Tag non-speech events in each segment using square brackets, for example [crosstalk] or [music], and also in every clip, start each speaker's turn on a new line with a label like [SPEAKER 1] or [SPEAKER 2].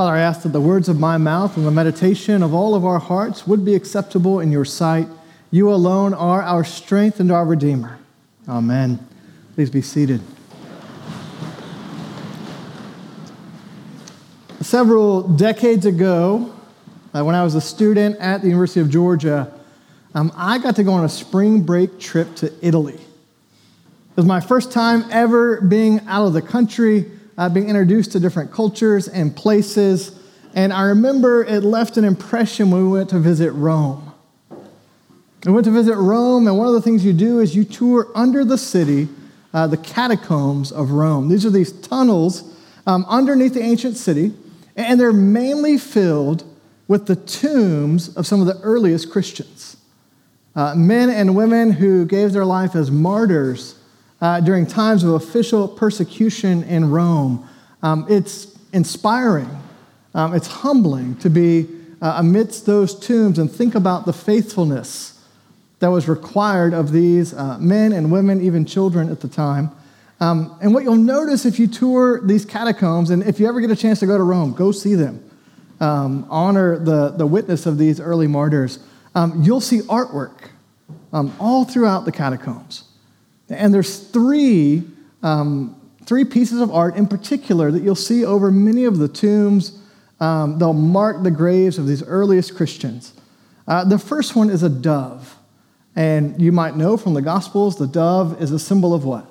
[SPEAKER 1] Father, I ask that the words of my mouth and the meditation of all of our hearts would be acceptable in your sight. You alone are our strength and our Redeemer. Amen. Please be seated. Several decades ago, uh, when I was a student at the University of Georgia, um, I got to go on a spring break trip to Italy. It was my first time ever being out of the country uh, being introduced to different cultures and places. And I remember it left an impression when we went to visit Rome. We went to visit Rome, and one of the things you do is you tour under the city uh, the catacombs of Rome. These are these tunnels um, underneath the ancient city, and they're mainly filled with the tombs of some of the earliest Christians. Uh, men and women who gave their life as martyrs uh, during times of official persecution in Rome. Um, it's inspiring, um, it's humbling to be uh, amidst those tombs and think about the faithfulness that was required of these uh, men and women, even children at the time. Um, and what you'll notice if you tour these catacombs, and if you ever get a chance to go to Rome, go see them, um, honor the, the witness of these early martyrs, um, you'll see artwork um, all throughout the catacombs. And there's three, um, three pieces of art in particular that you'll see over many of the tombs. Um, they'll mark the graves of these earliest Christians. Uh, the first one is a dove. And you might know from the Gospels, the dove is a symbol of what?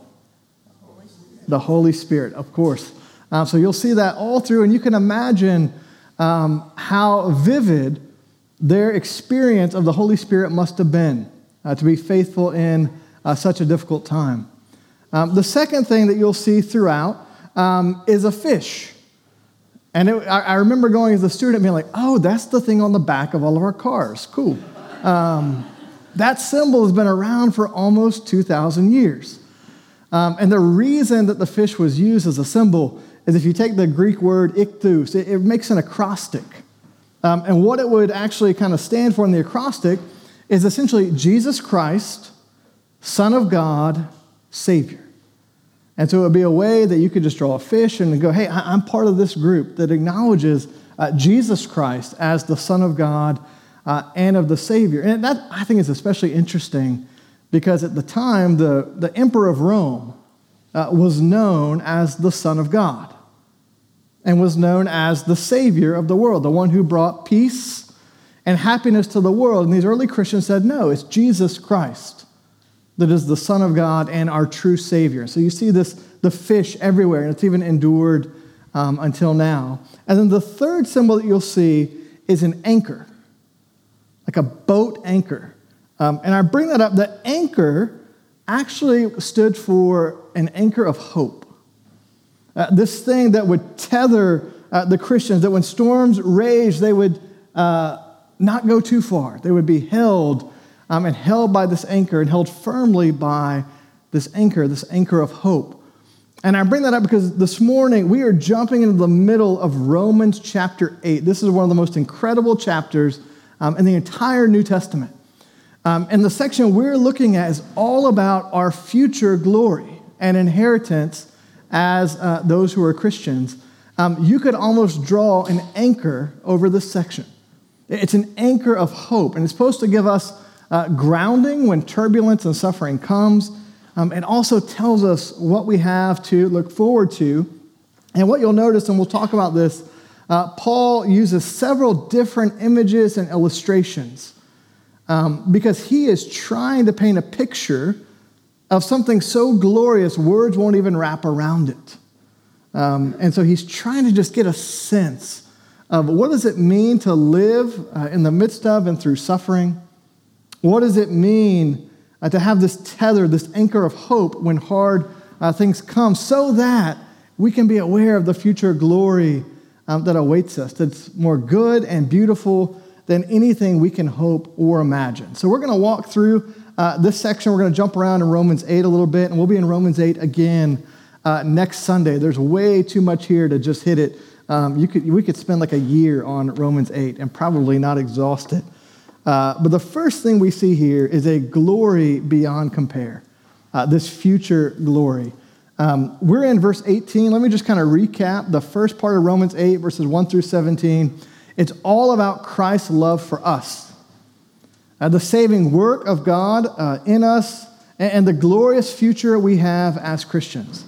[SPEAKER 1] The Holy Spirit, of course. Uh, so you'll see that all through, and you can imagine um, how vivid their experience of the Holy Spirit must have been uh, to be faithful in uh, such a difficult time. Um, the second thing that you'll see throughout um, is a fish. And it, I, I, remember going as a student being like, oh, that's the thing on the back of all of our cars. Cool. Um, that symbol has been around for almost 2,000 years. Um, and the reason that the fish was used as a symbol is if you take the Greek word ichthus, it, it makes an acrostic. Um, and what it would actually kind of stand for in the acrostic is essentially Jesus Christ Son of God, Savior. And so it would be a way that you could just draw a fish and go, hey, I'm part of this group that acknowledges uh, Jesus Christ as the Son of God uh, and of the Savior. And that, I think, is especially interesting because at the time, the, the Emperor of Rome uh, was known as the Son of God and was known as the Savior of the world, the one who brought peace and happiness to the world. And these early Christians said, no, it's Jesus Christ that is the Son of God and our true Savior. So you see this, the fish everywhere, and it's even endured um, until now. And then the third symbol that you'll see is an anchor, like a boat anchor. Um, and I bring that up. The anchor actually stood for an anchor of hope. Uh, this thing that would tether uh, the Christians, that when storms rage, they would uh, not go too far. They would be held um, and held by this anchor and held firmly by this anchor, this anchor of hope. And I bring that up because this morning we are jumping into the middle of Romans chapter 8. This is one of the most incredible chapters um, in the entire New Testament. Um, and the section we're looking at is all about our future glory and inheritance as uh, those who are Christians. Um, you could almost draw an anchor over this section. It's an anchor of hope, and it's supposed to give us uh, grounding when turbulence and suffering comes. Um, it also tells us what we have to look forward to. And what you'll notice, and we'll talk about this, uh, Paul uses several different images and illustrations um, because he is trying to paint a picture of something so glorious, words won't even wrap around it. Um, and so he's trying to just get a sense of what does it mean to live uh, in the midst of and through suffering. What does it mean uh, to have this tether, this anchor of hope when hard uh, things come, so that we can be aware of the future glory um, that awaits us, that's more good and beautiful than anything we can hope or imagine. So, we're going to walk through uh, this section. We're going to jump around in Romans 8 a little bit, and we'll be in Romans 8 again uh, next Sunday. There's way too much here to just hit it. Um, you could, we could spend like a year on Romans 8 and probably not exhaust it. Uh, but the first thing we see here is a glory beyond compare, uh, this future glory. Um, we're in verse 18. Let me just kind of recap the first part of Romans 8, verses 1 through 17. It's all about Christ's love for us, uh, the saving work of God uh, in us, and, and, the glorious future we have as Christians.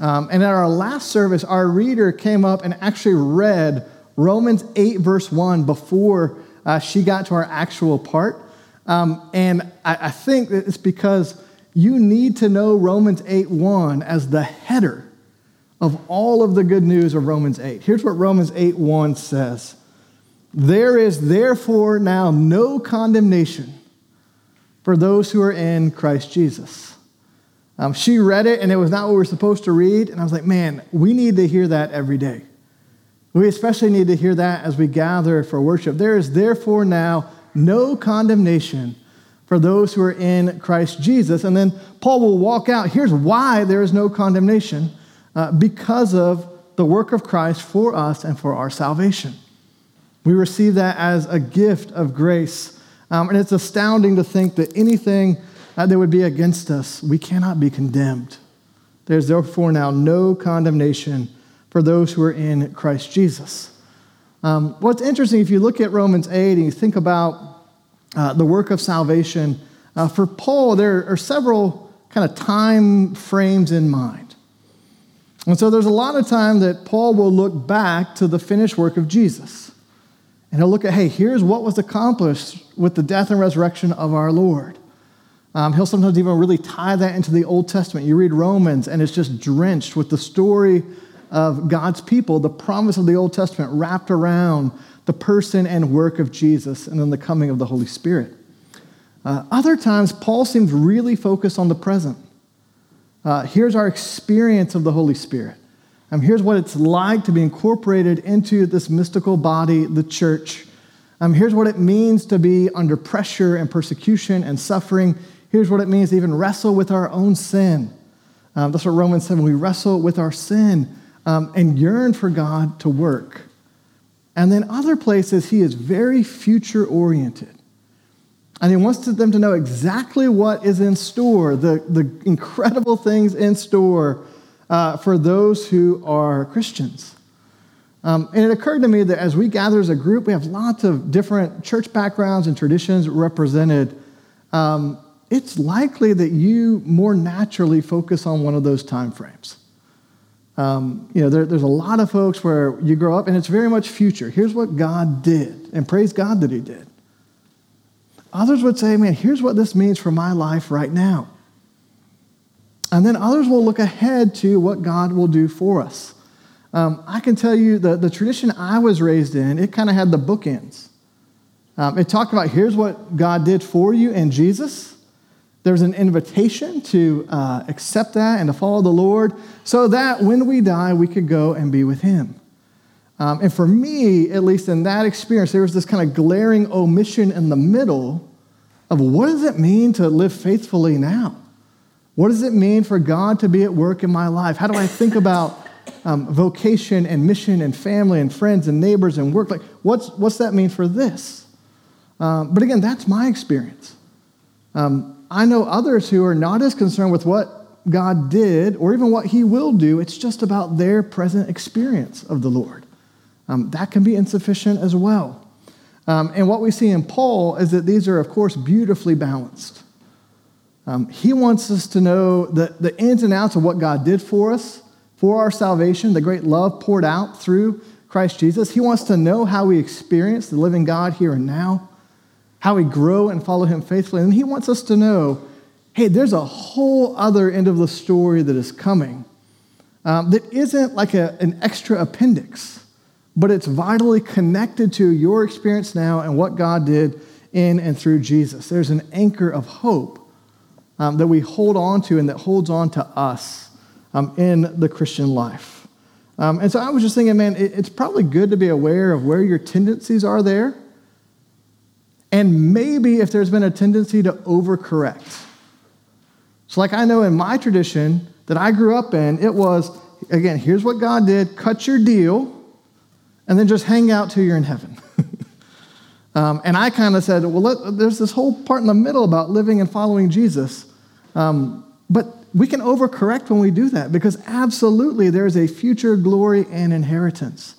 [SPEAKER 1] Um, and at our last service, our reader came up and actually read Romans 8, verse 1, before uh, she got to our actual part. Um, and I, I think that it's because you need to know Romans 8 1 as the header of all of the good news of Romans 8. Here's what Romans 8 1 says There is therefore now no condemnation for those who are in Christ Jesus. Um, she read it, and it was not what we were supposed to read. And I was like, man, we need to hear that every day. We especially need to hear that as we gather for worship. There is therefore now no condemnation for those who are in Christ Jesus. And then Paul will walk out. Here's why there is no condemnation uh, because of the work of Christ for us and for our salvation. We receive that as a gift of grace. Um, and it's astounding to think that anything uh, that would be against us, we cannot be condemned. There's therefore now no condemnation for those who are in Christ Jesus. Um, what's interesting, if you look at Romans 8 and you think about uh, the work of salvation, uh, for Paul, there are several kind of time frames in mind. And so there's a lot of time that Paul will look back to the finished work of Jesus. And he'll look at, hey, here's what was accomplished with the death and resurrection of our Lord. Um, he'll sometimes even really tie that into the Old Testament. You read Romans, and it's just drenched with the story of God's people, the promise of the Old Testament wrapped around the person and work of Jesus and then the coming of the Holy Spirit. Uh, other times, Paul seems really focused on the present. Uh, here's our experience of the Holy Spirit. Um, here's what it's like to be incorporated into this mystical body, the church. Um, here's what it means to be under pressure and persecution and suffering. Here's what it means to even wrestle with our own sin. Um, that's what Romans 7 we wrestle with our sin um, and yearn for God to work. And then other places, he is very future oriented. And he wants them to know exactly what is in store, the, the incredible things in store uh, for those who are Christians. Um, and it occurred to me that as we gather as a group, we have lots of different church backgrounds and traditions represented. Um, it's likely that you more naturally focus on one of those time frames. Um, you know, there, there's a lot of folks where you grow up and it's very much future. Here's what God did, and praise God that He did. Others would say, man, here's what this means for my life right now. And then others will look ahead to what God will do for us. Um, I can tell you the, the tradition I was raised in, it kind of had the bookends. Um, it talked about here's what God did for you in Jesus, there's an invitation to uh, accept that and to follow the Lord so that when we die, we could go and be with Him. Um, and for me, at least in that experience, there was this kind of glaring omission in the middle of what does it mean to live faithfully now? What does it mean for God to be at work in my life? How do I think about um, vocation and mission and family and friends and neighbors and work? Like, what's, what's that mean for this? Um, but again, that's my experience. Um, I know others who are not as concerned with what God did or even what He will do. It's just about their present experience of the Lord. Um, that can be insufficient as well. Um, and what we see in Paul is that these are, of course, beautifully balanced. Um, he wants us to know the, the ins and outs of what God did for us, for our salvation, the great love poured out through Christ Jesus. He wants to know how we experience the living God here and now how we grow and follow him faithfully. And he wants us to know hey, there's a whole other end of the story that is coming um, that isn't like a, an extra appendix, but it's vitally connected to your experience now and what God did in and through Jesus. There's an anchor of hope um, that we hold on to and that holds on to us um, in the Christian life. Um, and so I was just thinking, man, it, it's probably good to be aware of where your tendencies are there and maybe if there's been a tendency to overcorrect. So, like I know in my tradition that I grew up in, it was, again, here's what God did cut your deal, and then just hang out till you're in heaven. [laughs] um, and I kind of said, well, let, there's this whole part in the middle about living and following Jesus. Um, but we can overcorrect when we do that because absolutely there is a future glory and inheritance.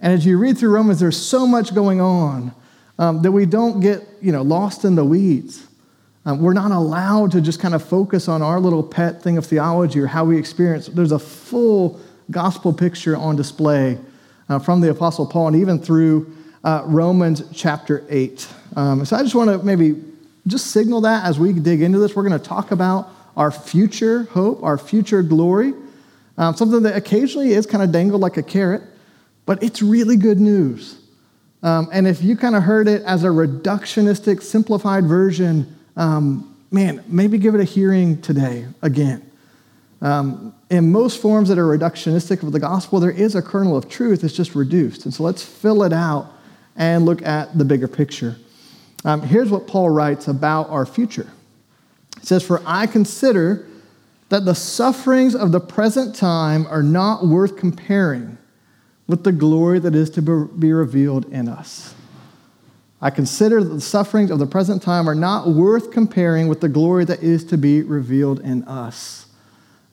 [SPEAKER 1] And as you read through Romans, there's so much going on um, that we don't get you know, lost in the weeds. Um, we're not allowed to just kind of focus on our little pet thing of theology or how we experience. There's a full gospel picture on display uh, from the Apostle Paul and even through uh, Romans chapter 8. Um, so I just want to maybe just signal that as we dig into this. We're going to talk about our future hope, our future glory, um, something that occasionally is kind of dangled like a carrot, but it's really good news. Um, and if you kind of heard it as a reductionistic, simplified version, um, man, maybe give it a hearing today again. Um, in most forms that are reductionistic of the gospel, there is a kernel of truth, it's just reduced. And so let's fill it out and look at the bigger picture. Um, here's what Paul writes about our future. He says, For I consider that the sufferings of the present time are not worth comparing with the glory that is to be revealed in us. I consider that the sufferings of the present time are not worth comparing with the glory that is to be revealed in us.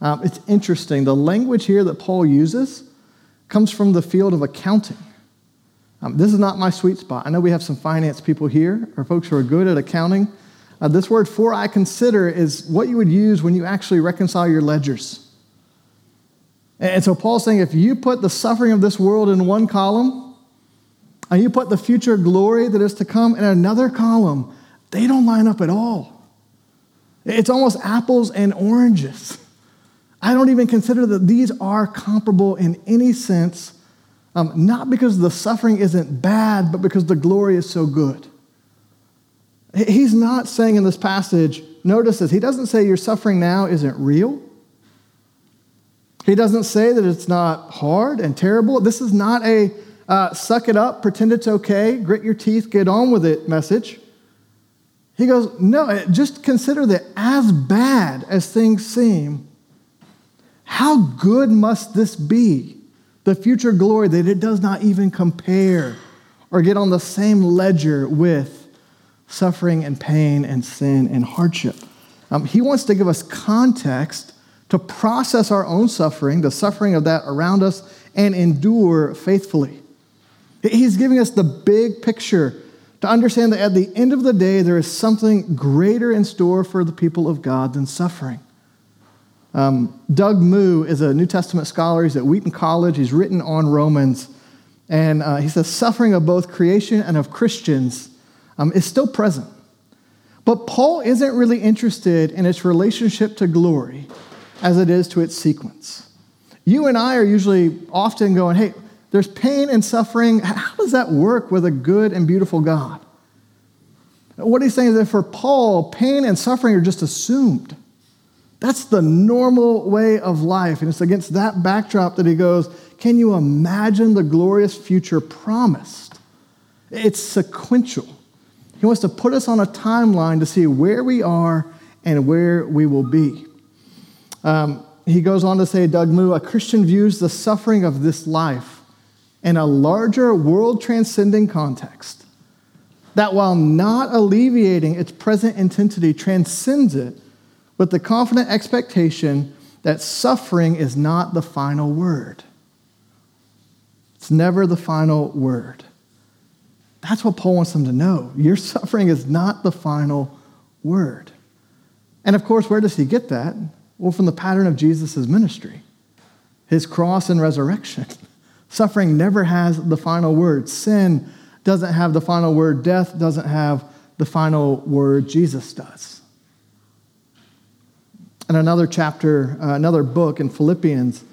[SPEAKER 1] Um, it's interesting. The language here that Paul uses comes from the field of accounting. Um, this is not my sweet spot. I know we have some finance people here, or folks who are good at accounting. Uh, this word for I consider is what you would use when you actually reconcile your ledgers. And so Paul's saying if you put the suffering of this world in one column, and you put the future glory that is to come in another column, they don't line up at all. It's almost apples and oranges. I don't even consider that these are comparable in any sense, um, not because the suffering isn't bad, but because the glory is so good. He's not saying in this passage, notice this, he doesn't say your suffering now isn't real. He doesn't say that it's not hard and terrible. This is not a uh, suck it up, pretend it's okay, grit your teeth, get on with it message. He goes, no, just consider that as bad as things seem, how good must this be? The future glory that it does not even compare or get on the same ledger with suffering and pain and sin and hardship. Um, he wants to give us context to process our own suffering, the suffering of that around us, and endure faithfully. He's giving us the big picture to understand that at the end of the day, there is something greater in store for the people of God than suffering. Um, Doug Moo is a New Testament scholar. He's at Wheaton College. He's written on Romans. And uh, he says, suffering of both creation and of Christians um, is still present. But Paul isn't really interested in its relationship to glory as it is to its sequence. You and I are usually often going, hey, there's pain and suffering. How does that work with a good and beautiful God? What he's saying is that for Paul, pain and suffering are just assumed. That's the normal way of life. And it's against that backdrop that he goes, Can you imagine the glorious future promised? It's sequential. He wants to put us on a timeline to see where we are and where we will be. Um, he goes on to say, Doug Moo, a Christian views the suffering of this life in a larger world transcending context. That while not alleviating its present intensity, transcends it with the confident expectation that suffering is not the final word. It's never the final word. That's what Paul wants them to know. Your suffering is not the final word. And of course, where does he get that? Well, from the pattern of Jesus' ministry, his cross and resurrection. [laughs] Suffering never has the final word. Sin doesn't have the final word. Death doesn't have the final word. Jesus does. In another chapter, uh, another book in Philippians,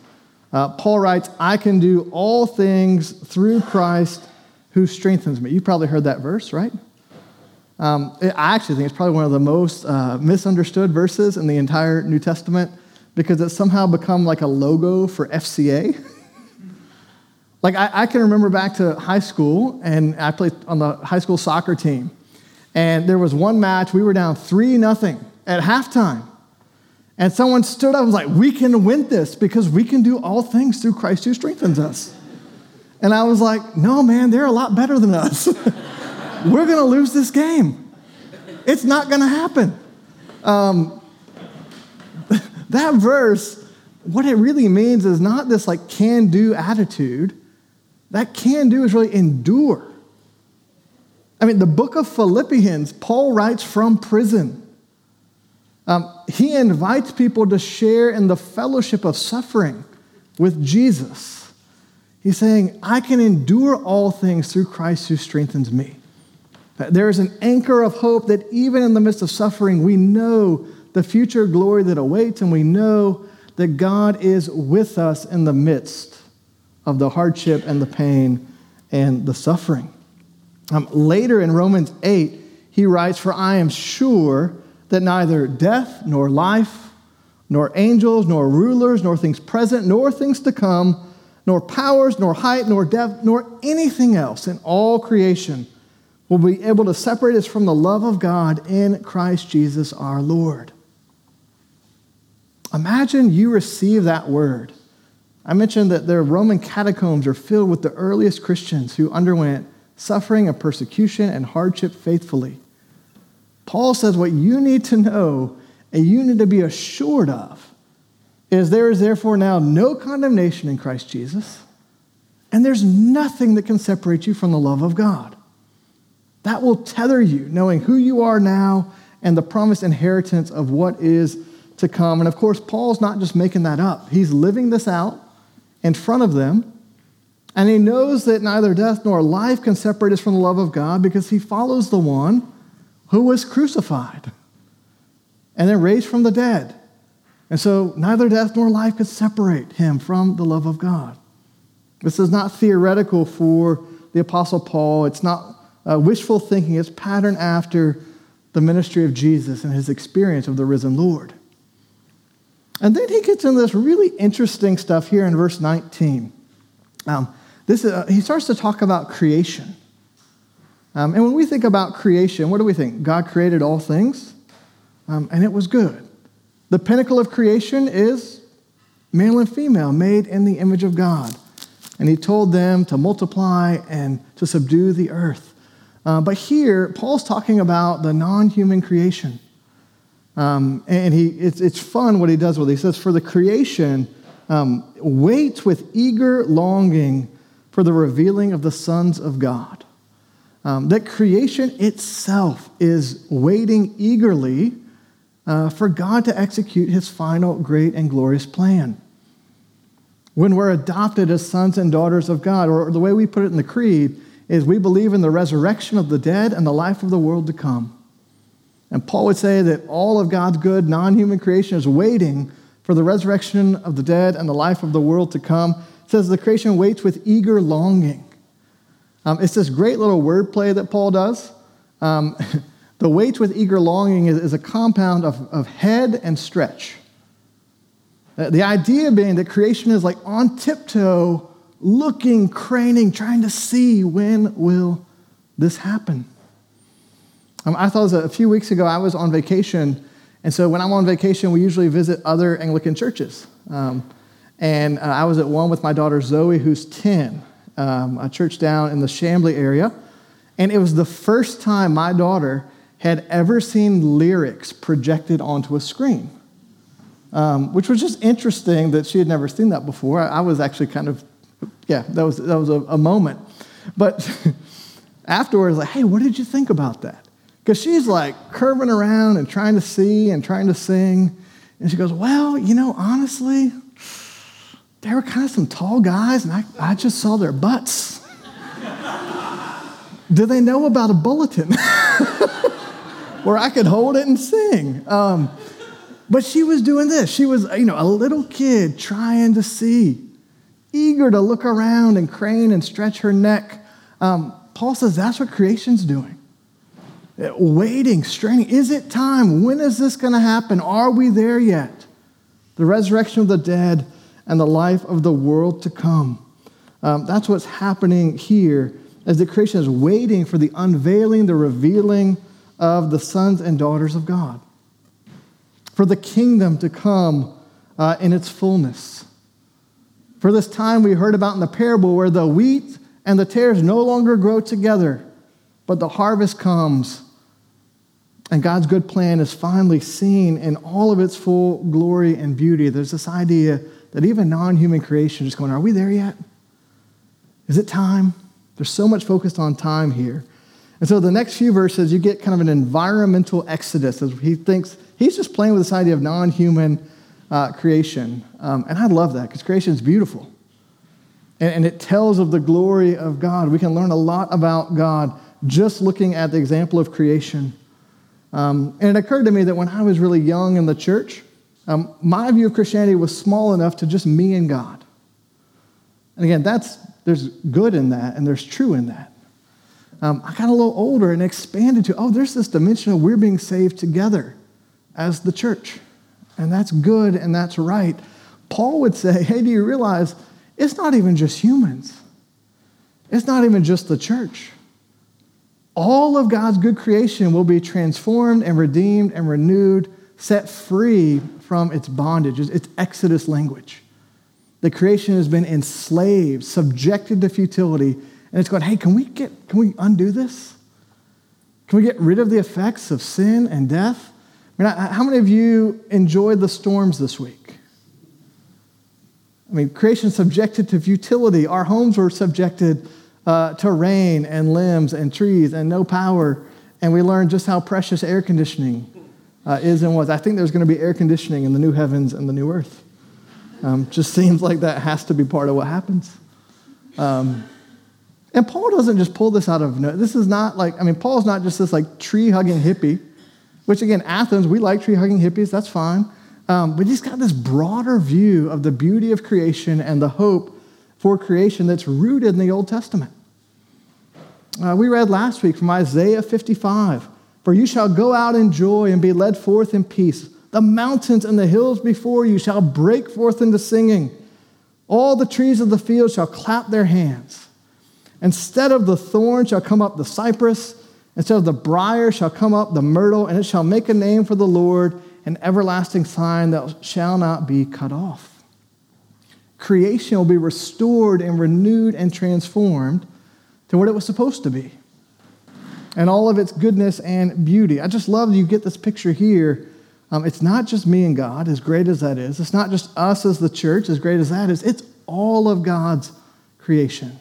[SPEAKER 1] uh, Paul writes, I can do all things through Christ who strengthens me. You've probably heard that verse, right? Um, I actually think it's probably one of the most uh, misunderstood verses in the entire New Testament because it's somehow become like a logo for FCA. [laughs] like, I, I, can remember back to high school, and I played on the high school soccer team. And there was one match, we were down 3 nothing at halftime. And someone stood up and was like, We can win this because we can do all things through Christ who strengthens us. And I was like, No, man, they're a lot better than us. [laughs] we're going to lose this game. It's not going to happen. Um, [laughs] that verse, what it really means is not this like can do attitude. That can do is really endure. I mean, the book of Philippians, Paul writes from prison. Um, he invites people to share in the fellowship of suffering with Jesus. He's saying, I can endure all things through Christ who strengthens me. There is an anchor of hope that even in the midst of suffering, we know the future glory that awaits, and we know that God is with us in the midst of the hardship and the pain and the suffering. Um, later in Romans 8, he writes, For I am sure that neither death, nor life, nor angels, nor rulers, nor things present, nor things to come, nor powers, nor height, nor depth, nor anything else in all creation will be able to separate us from the love of God in Christ Jesus our Lord. Imagine you receive that word. I mentioned that the Roman catacombs are filled with the earliest Christians who underwent suffering and persecution and hardship faithfully. Paul says what you need to know and you need to be assured of is there is therefore now no condemnation in Christ Jesus, and there's nothing that can separate you from the love of God. That will tether you, knowing who you are now and the promised inheritance of what is to come. And of course, Paul's not just making that up, he's living this out in front of them. And he knows that neither death nor life can separate us from the love of God because he follows the one who was crucified and then raised from the dead. And so neither death nor life could separate him from the love of God. This is not theoretical for the Apostle Paul. It's not uh, wishful thinking. It's patterned after the ministry of Jesus and his experience of the risen Lord. And then he gets into this really interesting stuff here in verse 19. Um, this, uh, he starts to talk about creation. Um, and when we think about creation, what do we think? God created all things, um, and it was good. The pinnacle of creation is male and female, made in the image of God. And he told them to multiply and to subdue the earth. Uh, but here, Paul's talking about the non human creation. Um, and he, it's, it's fun what he does with it. He says, For the creation um, waits with eager longing for the revealing of the sons of God. Um, that creation itself is waiting eagerly uh, for God to execute his final great and glorious plan. When we're adopted as sons and daughters of God, or the way we put it in the creed, is we believe in the resurrection of the dead and the life of the world to come. And Paul would say that all of God's good, non human creation is waiting for the resurrection of the dead and the life of the world to come. It says the creation waits with eager longing. Um, it's this great little wordplay that Paul does. Um, [laughs] the waits with eager longing is, is a compound of, of head and stretch. Uh, the idea being that creation is like on tiptoe, looking, craning, trying to see when will this happen. Um, I thought a few weeks ago, I was on vacation. And so when I'm on vacation, we usually visit other Anglican churches. Um, and uh, I was at one with my daughter Zoe, who's 10, um, a church down in the Chamblee area. And it was the first time my daughter had ever seen lyrics projected onto a screen, um, which was just interesting that she had never seen that before. I, I was actually kind of, yeah, that was, that was a, a moment. But [laughs] afterwards, like, hey, what did you think about that? Because she's like curving around and trying to see and trying to sing. And she goes, Well, you know, honestly, there were kind of some tall guys, and I, I just saw their butts. [laughs] Do they know about a bulletin [laughs] where I could hold it and sing? Um, but she was doing this. She was, you know, a little kid trying to see, eager to look around and crane and stretch her neck. Um, Paul says that's what creation's doing waiting, straining. Is it time? When is this going to happen? Are we there yet? The resurrection of the dead and the life of the world to come. Um, that's what's happening here as the creation is waiting for the unveiling, the revealing of the sons and daughters of God, for the kingdom to come uh, in its fullness. For this time we heard about in the parable where the wheat and the tares no longer grow together, but the harvest comes and God's good plan is finally seen in all of its full glory and beauty, there's this idea that even non human creation is going, Are we there yet? Is it time? There's so much focused on time here. And so the next few verses, you get kind of an environmental exodus as he thinks he's just playing with this idea of non human uh, creation. Um, and I love that because creation is beautiful. And, and it tells of the glory of God. We can learn a lot about God just looking at the example of creation. Um, and it occurred to me that when I was really young in the church, um, my view of Christianity was small enough to just me and God. And again, that's, there's good in that and there's true in that. Um, I got a little older and expanded to, oh, there's this dimension of we're being saved together as the church. And that's good and that's right. Paul would say, hey, do you realize it's not even just humans? It's not even just the church all of God's good creation will be transformed and redeemed and renewed, set free from its bondage. It's Exodus language. The creation has been enslaved, subjected to futility, and it's going, hey, can we get, can we undo this? Can we get rid of the effects of sin and death? I mean, how many of you enjoyed the storms this week? I mean, creation subjected to futility. Our homes were subjected uh, to rain and limbs and trees and no power. And we learned just how precious air conditioning uh, is and was. I think there's going to be air conditioning in the new heavens and the new earth. Um, just [laughs] seems like that has to be part of what happens. Um, and Paul doesn't just pull this out of no. This is not like I mean, Paul's not just this like tree hugging hippie, which again, Athens we like tree hugging hippies. That's fine. Um, but he's got this broader view of the beauty of creation and the hope for creation that's rooted in the Old Testament. Uh, we read last week from Isaiah 55 For you shall go out in joy and be led forth in peace. The mountains and the hills before you shall break forth into singing. All the trees of the field shall clap their hands. Instead of the thorn shall come up the cypress, instead of the brier shall come up the myrtle, and it shall make a name for the Lord, an everlasting sign that shall not be cut off creation will be restored and renewed and transformed to what it was supposed to be and all of its goodness and beauty. I just love you get this picture here. Um, it's not just me and God, as great as that is. It's not just us as the church, as great as that is. It's all of God's creation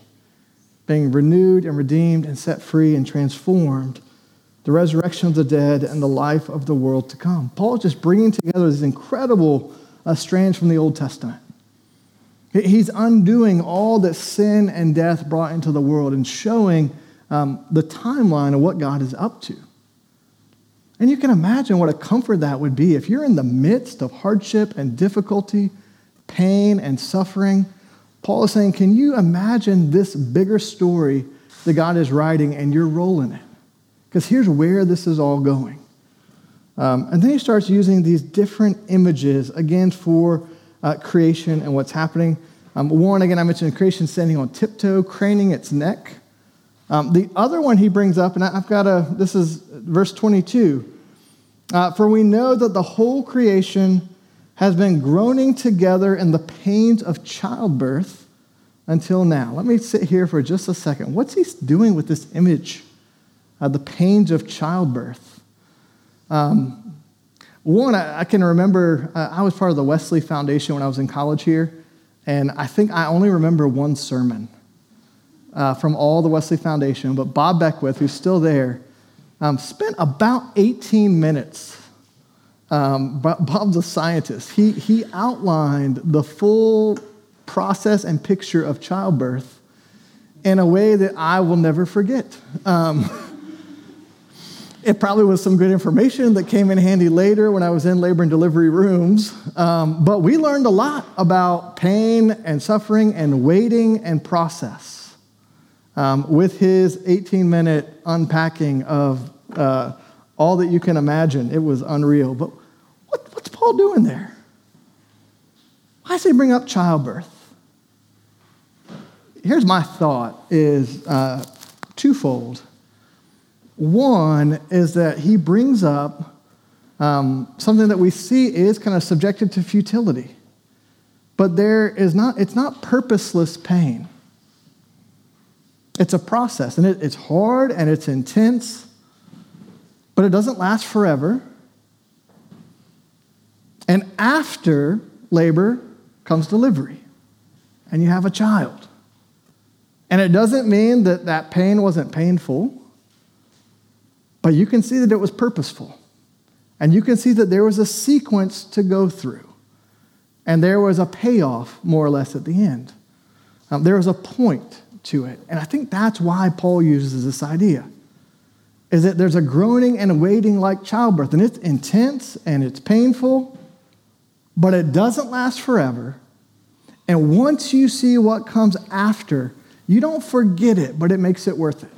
[SPEAKER 1] being renewed and redeemed and set free and transformed. The resurrection of the dead and the life of the world to come. Paul is just bringing together these incredible uh, strands from the Old Testament. He's undoing all that sin and death brought into the world and showing um, the timeline of what God is up to. And you can imagine what a comfort that would be if you're in the midst of hardship and difficulty, pain and suffering. Paul is saying, Can you imagine this bigger story that God is writing and your role in it? Because here's where this is all going. Um, and then he starts using these different images, again, for uh, creation and what's happening. Um, one, again, I mentioned creation standing on tiptoe, craning its neck. Um, the other one he brings up, and I've got a, this is verse 22. Uh, For we know that the whole creation has been groaning together in the pains of childbirth until now. Let me sit here for just a second. What's he doing with this image, uh, the pains of childbirth? Um, one, I, I can remember uh, I was part of the Wesley Foundation when I was in college here, and I think I only remember one sermon uh, from all the Wesley Foundation. But Bob Beckwith, who's still there, um, spent about 18 minutes. Um, Bob's a scientist. He, he outlined the full process and picture of childbirth in a way that I will never forget. Um, [laughs] It probably was some good information that came in handy later when I was in labor and delivery rooms. Um, but we learned a lot about pain and suffering and waiting and process um, with his 18 minute unpacking of uh, all that you can imagine. It was unreal. But what's Paul doing there? Why does he bring up childbirth? Here's my thought is uh, twofold. One is that he brings up um, something that we see is kind of subjected to futility. But there is not, it's not purposeless pain. It's a process, and it, it's hard and it's intense, but but it doesn't last forever. And after labor comes delivery, and you have a child. And it doesn't mean that that pain wasn't painful, but you can see that it was purposeful. And you can see that there was a sequence to go through. And there was a payoff, more or less, at the end. Um, there was a point to it. And I think that's why Paul uses this idea is that there's a groaning and a waiting like childbirth. And it's intense and it's painful, but it doesn't last forever. And once you see what comes after, you don't forget it, but it makes it worth it.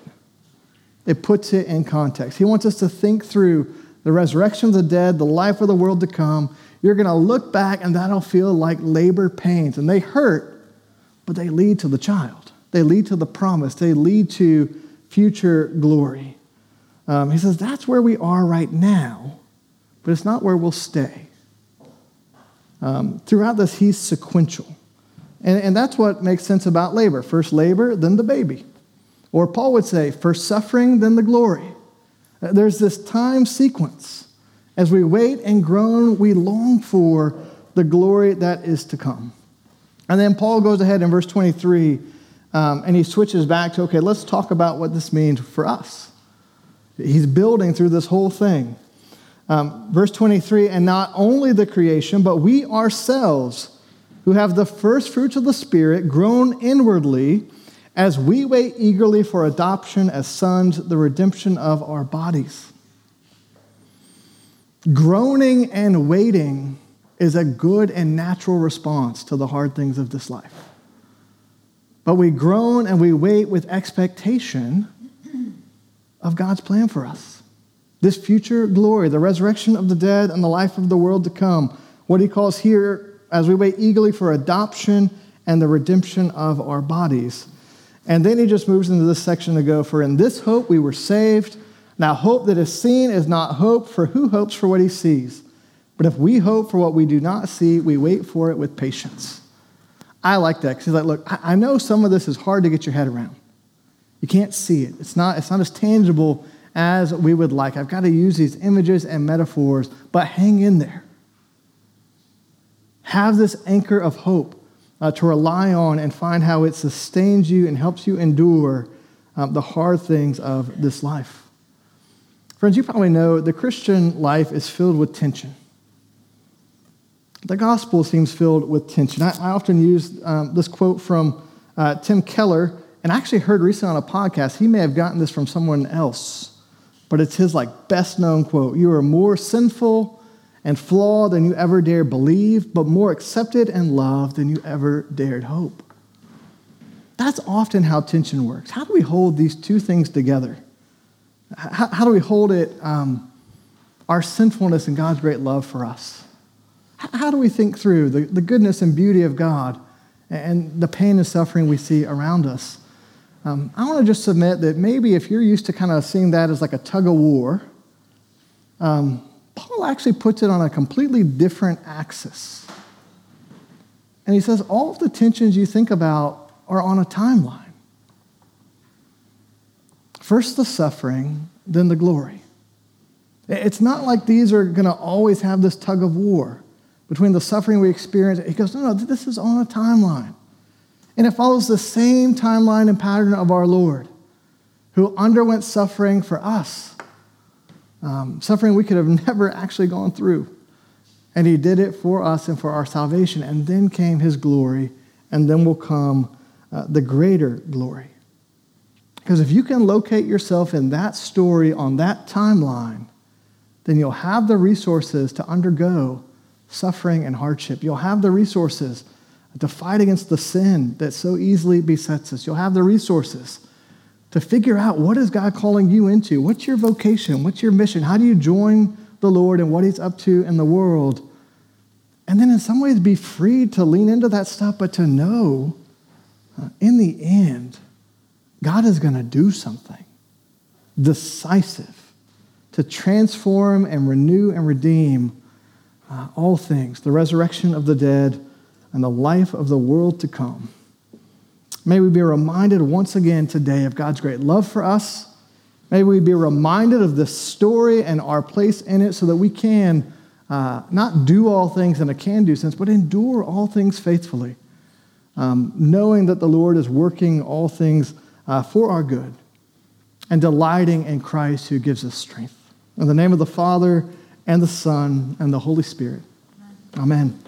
[SPEAKER 1] It puts it in context. He wants us to think through the resurrection of the dead, the life of the world to come. You're going to look back and that'll feel like labor pains. And they hurt, but they lead to the child. They lead to the promise. They lead to future glory. Um, he says that's where we are right now, but it's not where we'll stay. Um, throughout this, he's sequential. And, and that's what makes sense about labor. First labor, then the baby. Or Paul would say, first suffering, then the glory. There's this time sequence. As we wait and groan, we long for the glory that is to come. And then Paul goes ahead in verse 23 um, and he switches back to okay, let's talk about what this means for us. He's building through this whole thing. Um, verse 23 and not only the creation, but we ourselves who have the first fruits of the Spirit groan inwardly as we wait eagerly for adoption as sons, the redemption of our bodies. Groaning and waiting is a good and natural response to the hard things of this life. But we groan and we wait with expectation of God's plan for us. This future glory, the resurrection of the dead and the life of the world to come, what he calls here as we wait eagerly for adoption and the redemption of our bodies. And then he just moves into this section to go, For in this hope we were saved. Now, hope that is seen is not hope, for who hopes for what he sees? But if we hope for what we do not see, we wait for it with patience. I like that because he's like, Look, I know some of this is hard to get your head around. You can't see it, it's not, it's not as tangible as we would like. I've got to use these images and metaphors, but hang in there. Have this anchor of hope uh, to rely on and find how it sustains you and helps you endure um, the hard things of this life. Friends, you probably know the Christian life is filled with tension. The gospel seems filled with tension. I, I often use um, this quote from uh, Tim Keller, and I actually heard recently on a podcast, he may have gotten this from someone else, but it's his like best known quote. You are more sinful and flawed than you ever dared believe, but more accepted and loved than you ever dared hope. That's often how tension works. How do we hold these two things together? How, how do we hold it, um, our sinfulness and God's great love for us? How, how do we think through the, the goodness and beauty of God and the pain and suffering we see around us? Um, I want to just submit that maybe if you're used to kind of seeing that as like a tug of war, um, Paul actually puts it on a completely different axis. And he says all of the tensions you think about are on a timeline. First the suffering, then the glory. It's not like these are going to always have this tug of war between the suffering we experience. He goes, no, no, this is on a timeline. And it follows the same timeline and pattern of our Lord, who underwent suffering for us um, suffering we could have [laughs] never actually gone through. And he did it for us and for our salvation. And then came his glory, and then will come uh, the greater glory. Because if you can locate yourself in that story on that timeline, then you'll have the resources to undergo suffering and hardship. You'll have the resources to fight against the sin that so easily besets us. You'll have the resources to figure out what is God calling you into? What's your vocation? What's your mission? How do you join the Lord and what he's up to in the world? And then in some ways be free to lean into that stuff, but to know uh, in the end, God is going to do something decisive to transform and renew and redeem uh, all things the resurrection of the dead and the life of the world to come. May we be reminded once again today of God's great love for us. May we be reminded of this story and our place in it so that we can uh, not do all things in a can do sense, but endure all things faithfully, um, knowing that the Lord is working all things uh, for our good and delighting in Christ who gives us strength. In the name of the Father, and the Son, and the Holy Spirit. Amen. Amen.